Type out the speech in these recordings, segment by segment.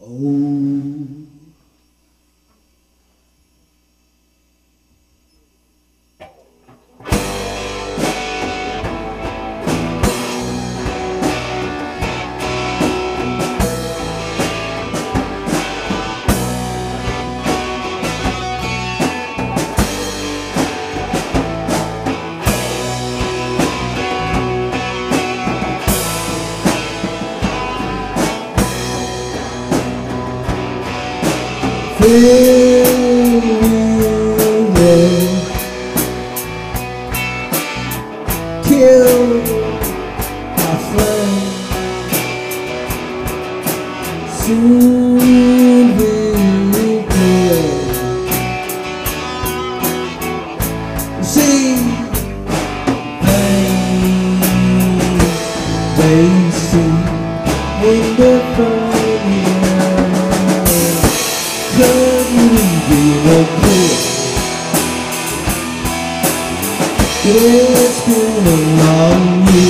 Oh. Been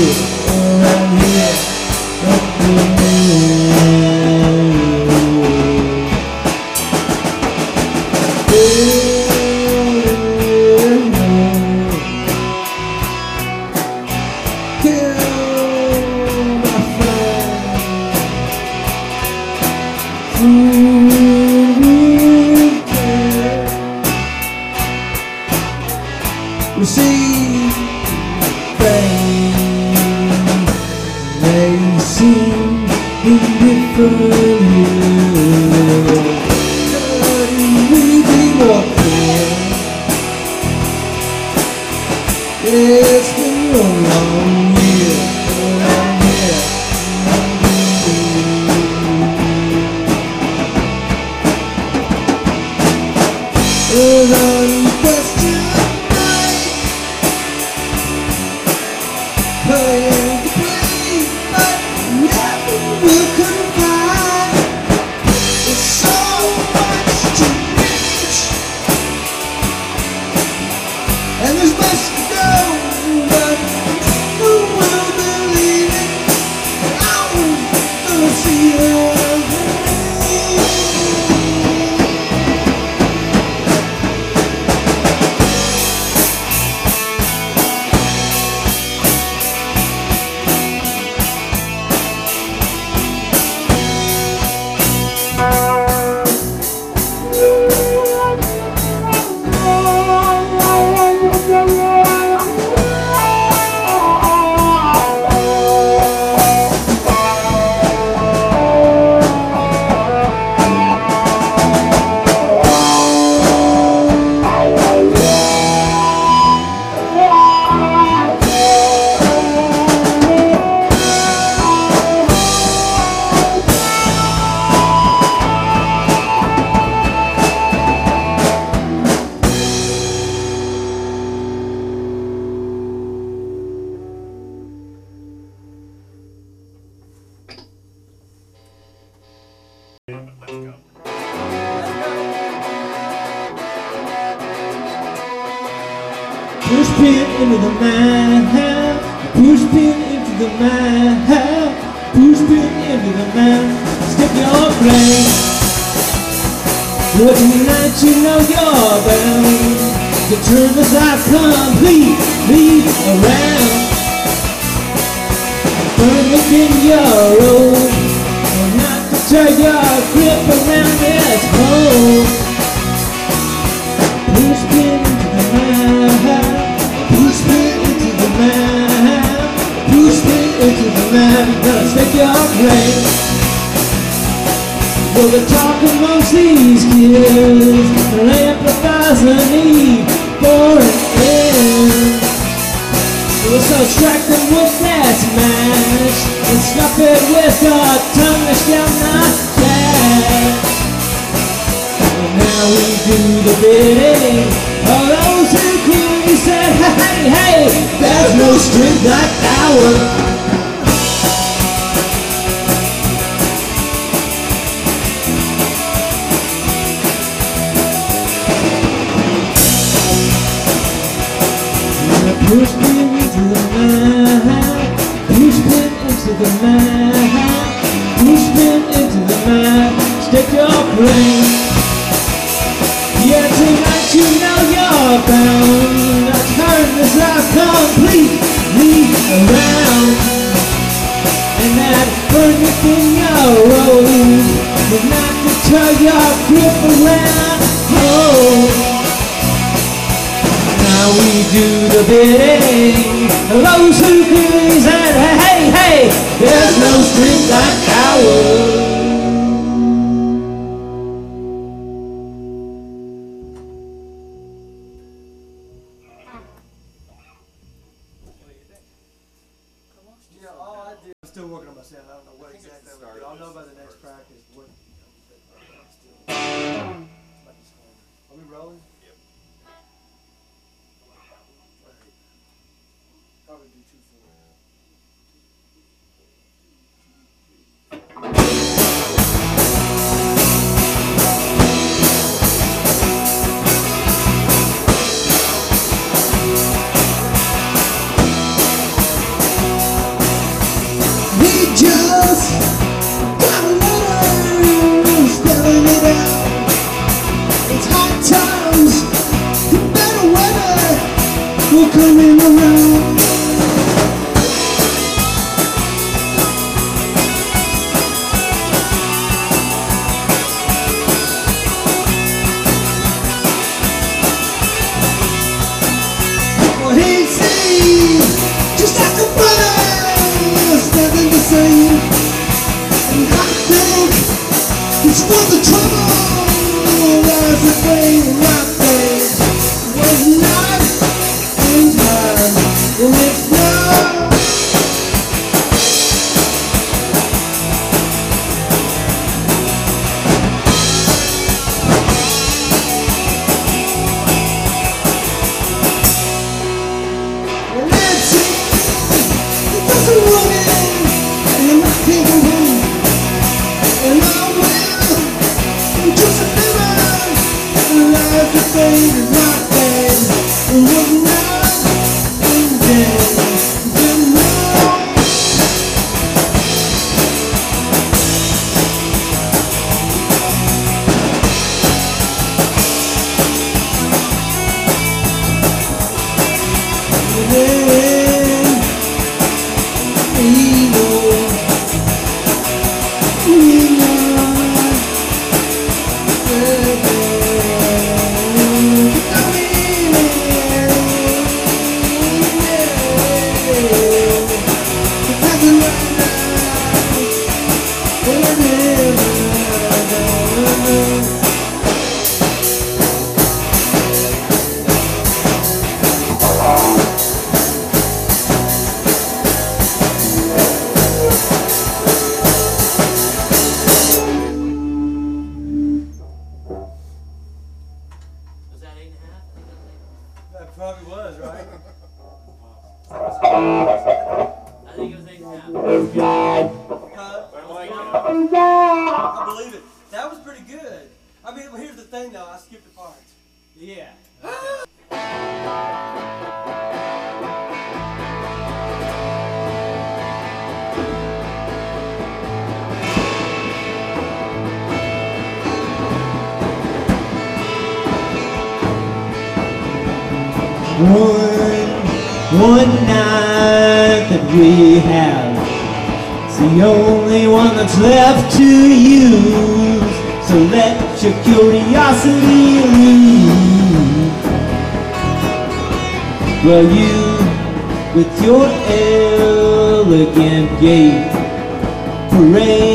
Push pin into the man, push pin into the man, push pin into the man. Stick your blade. Looking at you know you're bound to turn this out completely around. Burn within your and turn your grip around this pole. Push pin into the man, push pin into the man, push pin into the man. Now stick your blade. Well, the talk amongst these kids amplifies the need for an end. So strike them with that smash and stop it with a tongue that shall not clash. And now we do the bidding of those who clearly said, hey, hey, there's no strength like ours. you for it.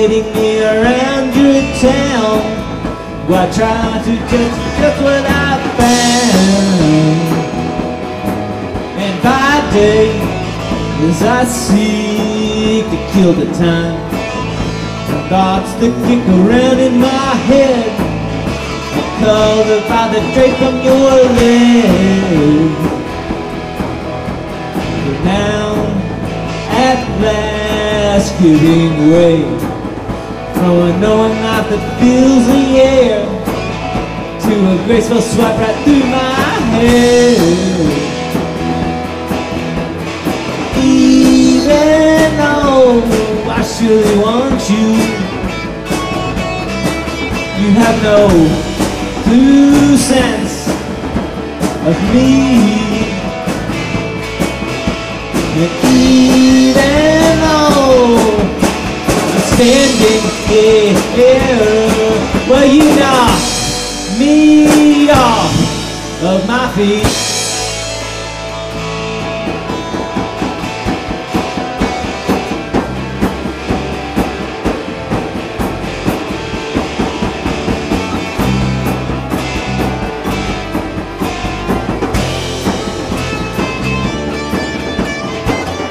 waiting here and you tell What I try to just just what I found. And by day as I seek to kill the time Thoughts that kick around in my head Covered by the drape from your leg. But now at last giving way slow and knowing that that fills the air to a graceful swipe right through my hair. Even though I surely want you, you have no clue sense of me. And Standing here, well, you knock me off of my feet.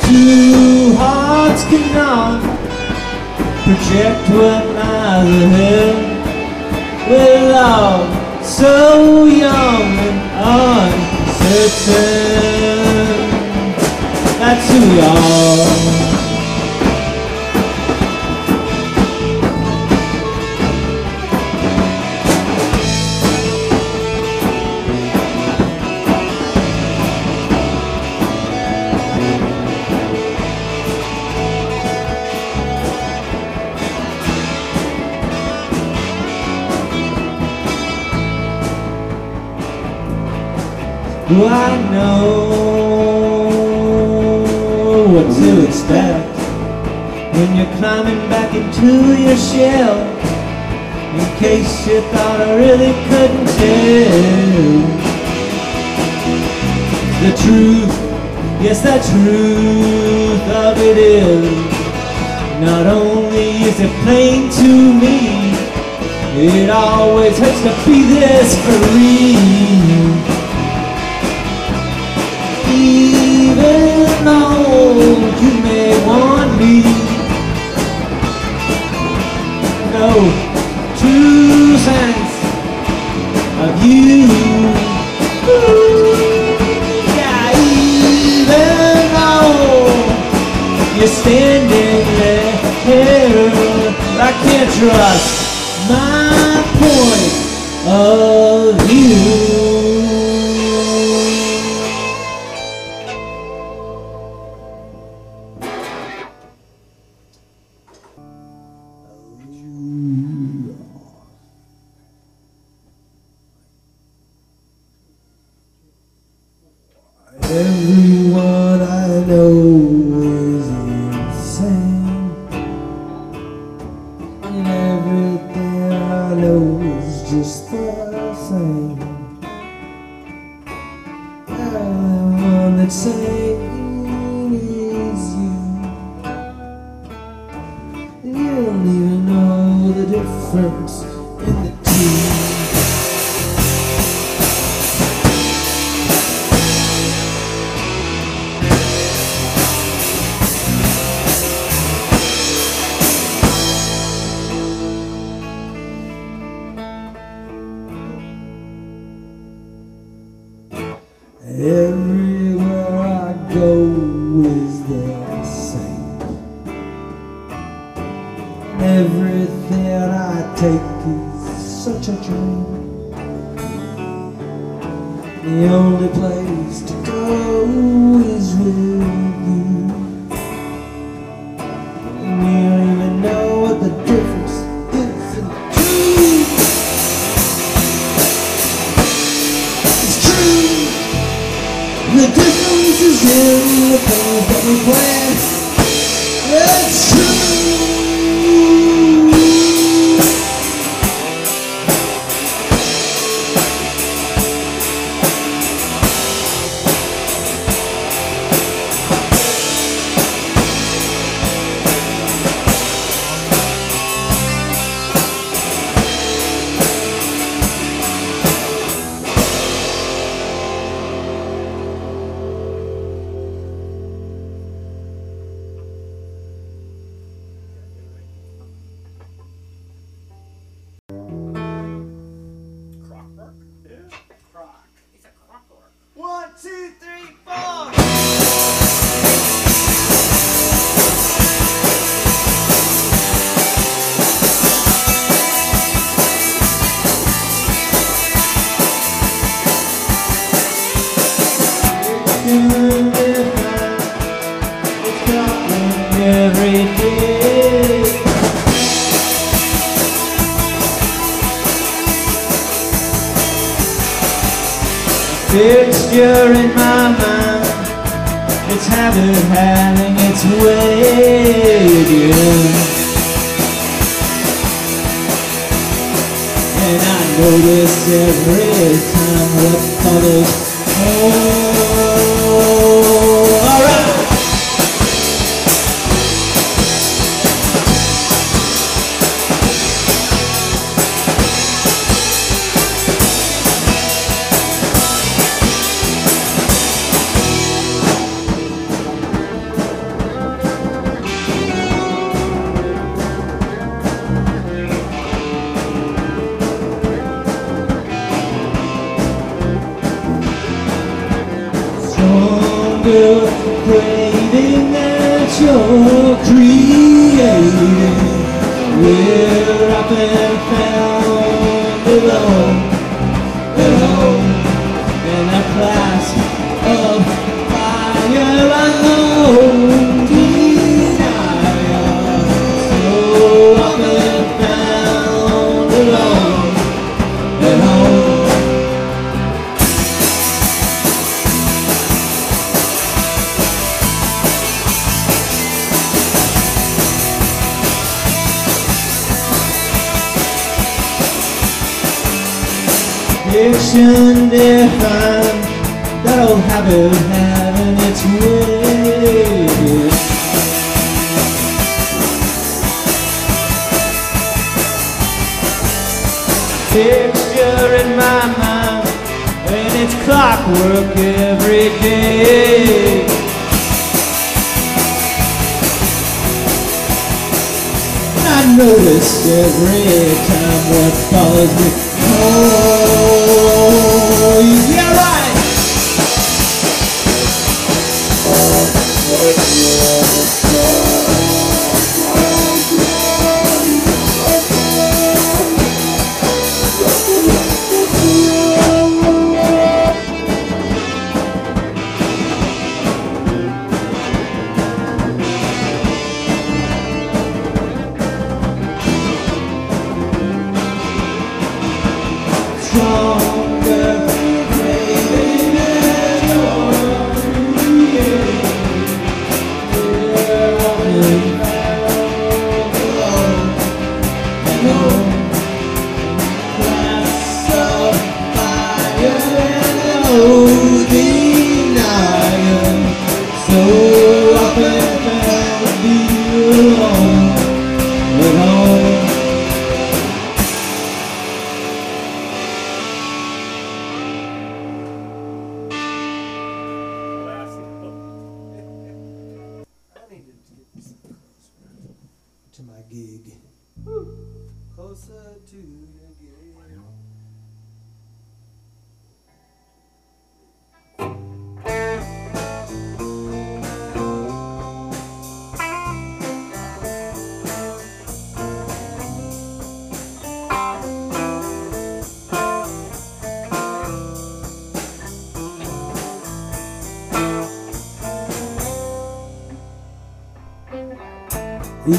Two hearts cannot project what lies ahead. With love so young and uncertain. That's who we are. I know what to expect when you're climbing back into your shell? In case you thought I really couldn't tell the truth. Yes, the truth of it is not only is it plain to me, it always hurts to be this free. Even though you may want me. No of you. Yeah, even though you're standing there I can't trust my point of view just the same. Everyone that's things that we. It's fixture in my mind. It's habit having its way. Again, And I notice every time what others hold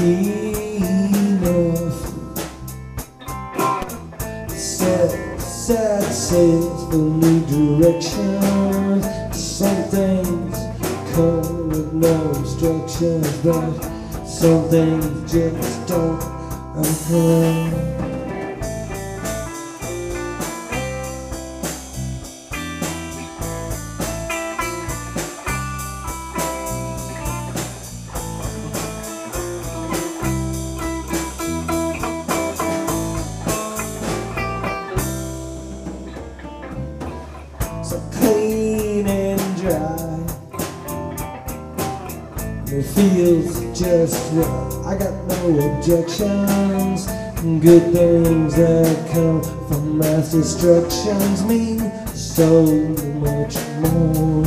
we north. Set, set sails for new directions. Some things come with no instructions, but some things just good things that come from mass destructions mean so much more.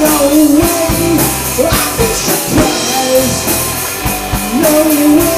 No way, I've been surprised. No way.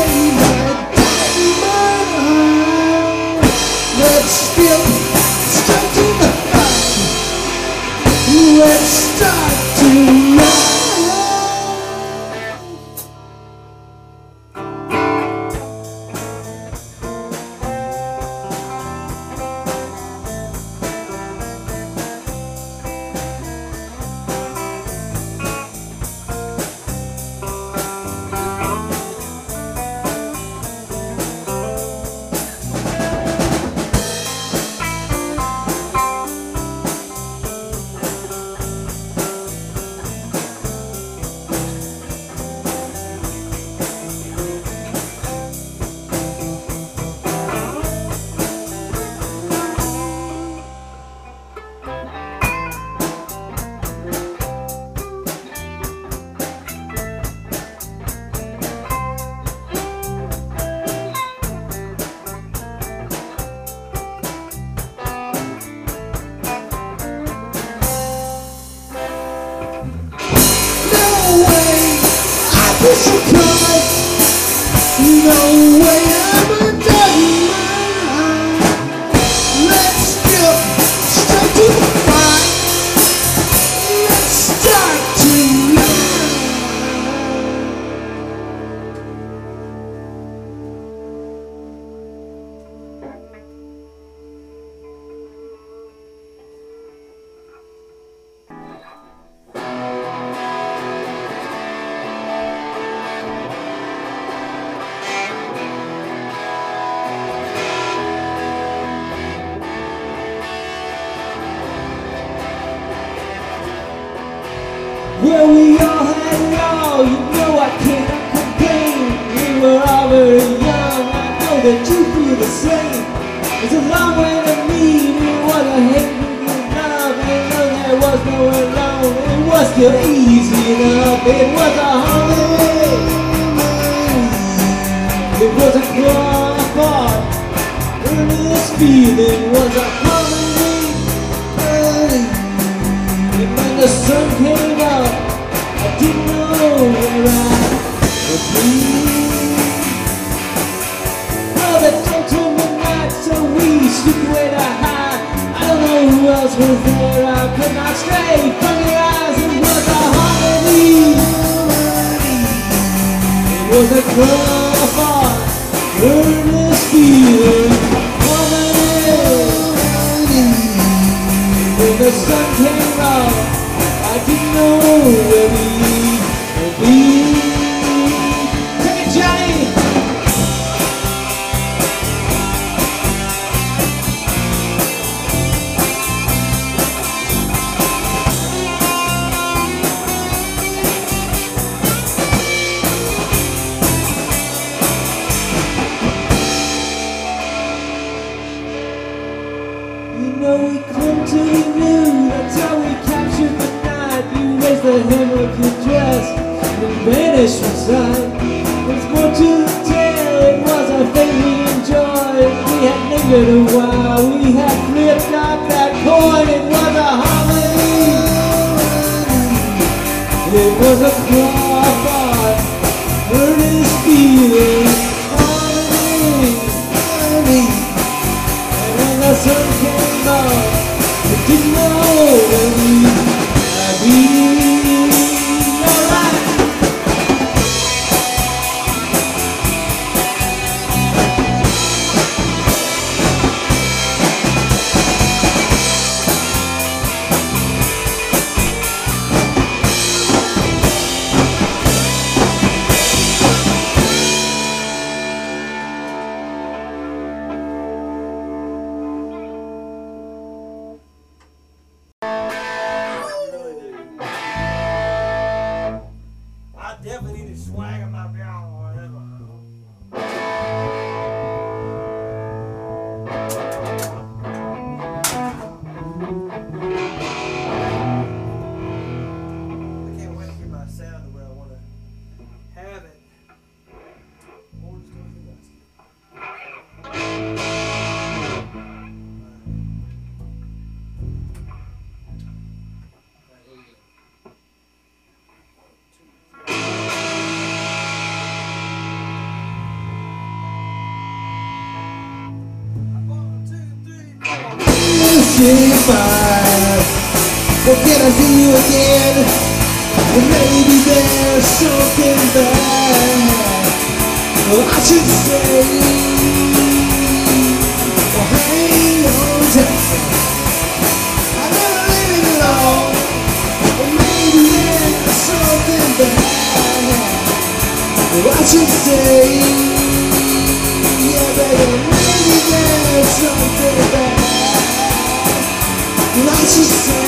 Still easy enough, it was a holiday. It was a claw apart, this feeling was a harmony. And when the sun came up, I didn't know where I would be. Well, the gentleman night, so we slipped away to hide. I don't know who else was there, I could not stray from your eyes. Was a apart, earnest feeling, harmony. When the sun came out, I didn't know where You know we clung to you, that's how we captured the night. You raised the hem of your dress and vanished from sight. There's more to the tale, it was a thing we enjoyed. We had lingered a while, we had flipped up that coin. It was a harmony. It was a claw apart, earnest feeling, didn't know Well, maybe there's something bad. Well, oh, I should well, hang on tight. I never alone. Maybe there's something. Well, oh, I should say, yeah, baby, maybe there's something bad. Well, I should say,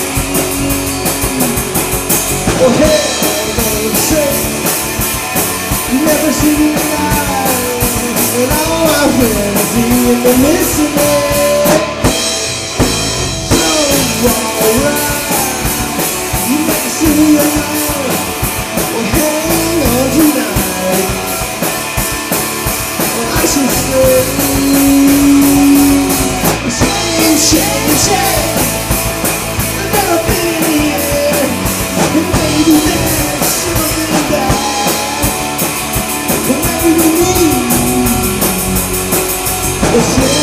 oh hey, I'm say, you never see me alive, and all my friends even the listening. So alright, you never see me alive, well hang on tonight. Well, I should say, shame, shame, shame. The same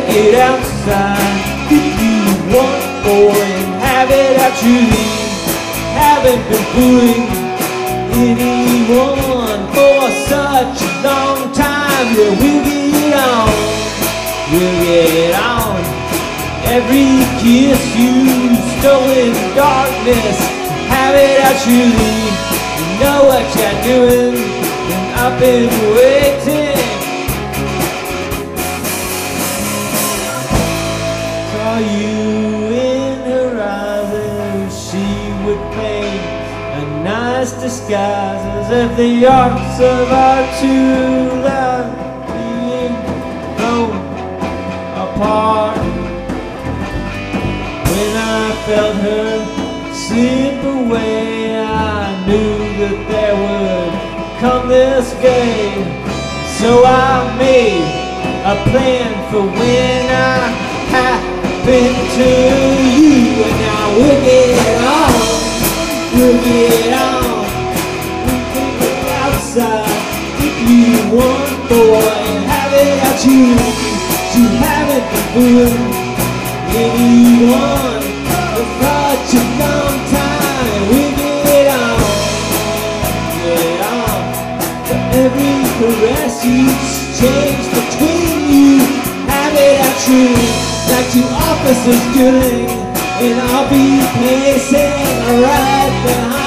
take it outside. If you want for and have it at you. Haven't been fooling anyone for such a long time. Yeah, we'll get on, we'll get on. Every kiss you stole in darkness, have it out you. You know what you're doing, and I've been waiting. Nice disguise as if the arcs of our two lives being thrown apart. When I felt her slip away, I knew that there would come this day. So I made a plan for when I happen to you. And now we'll get on, we'll get on. Boy. Have it at you, you have it fooling anyone for such a long time. We get on, get on. For every caress you exchange between you, have it at you like two officers doing, and I'll be pacing right behind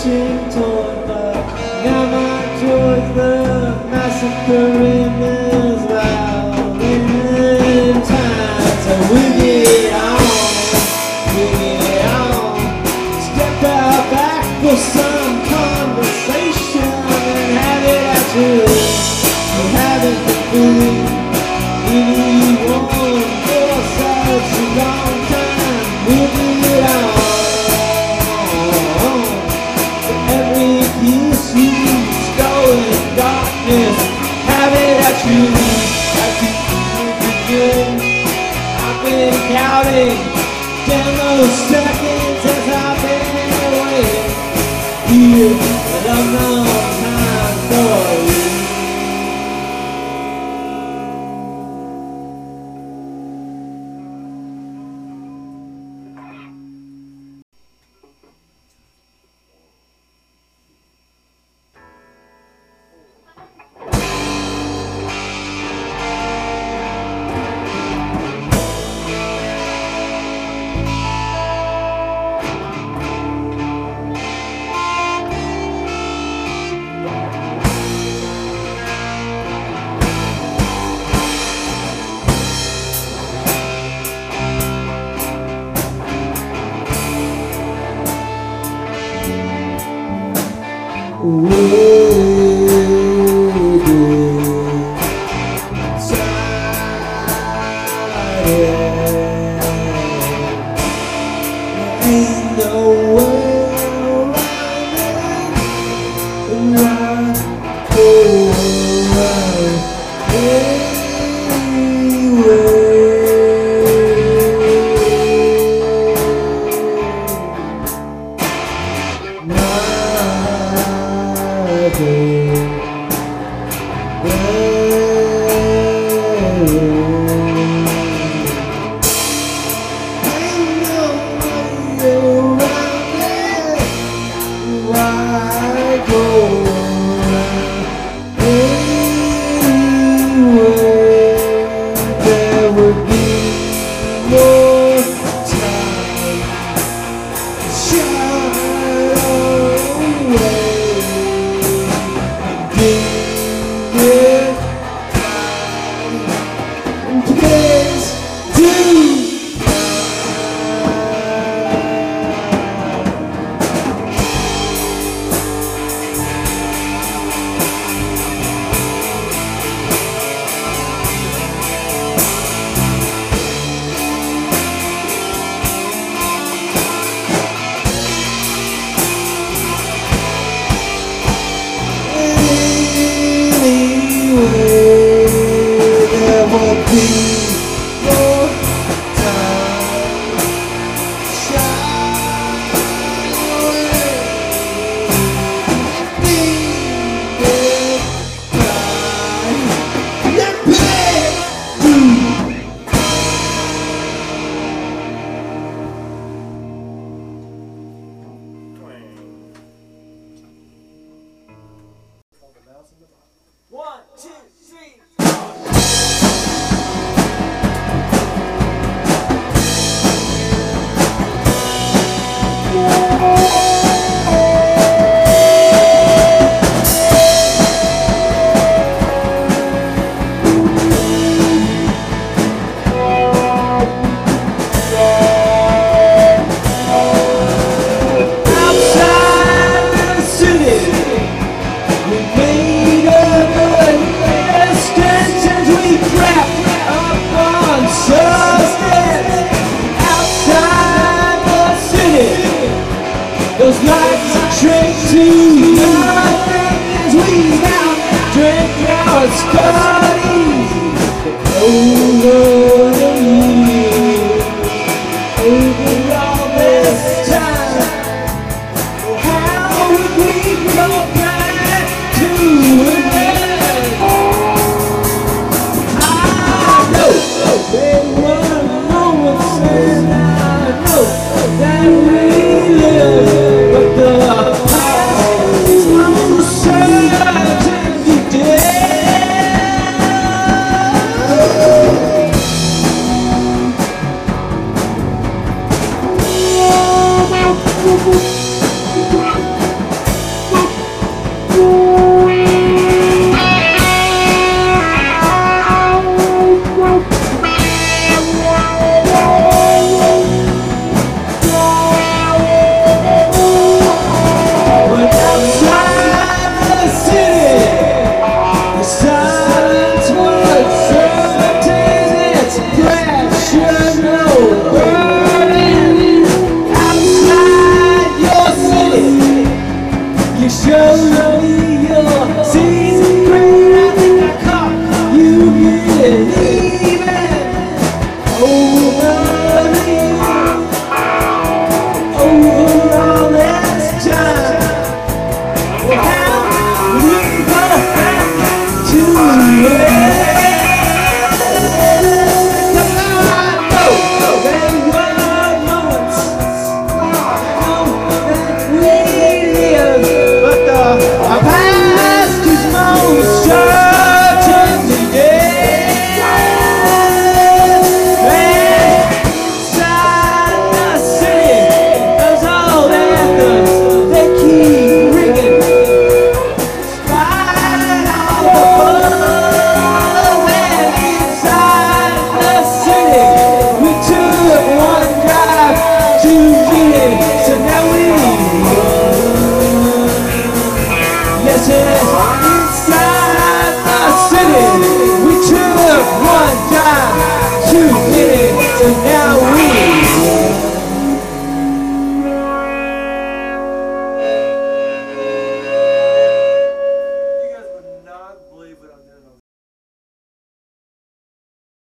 affection toy,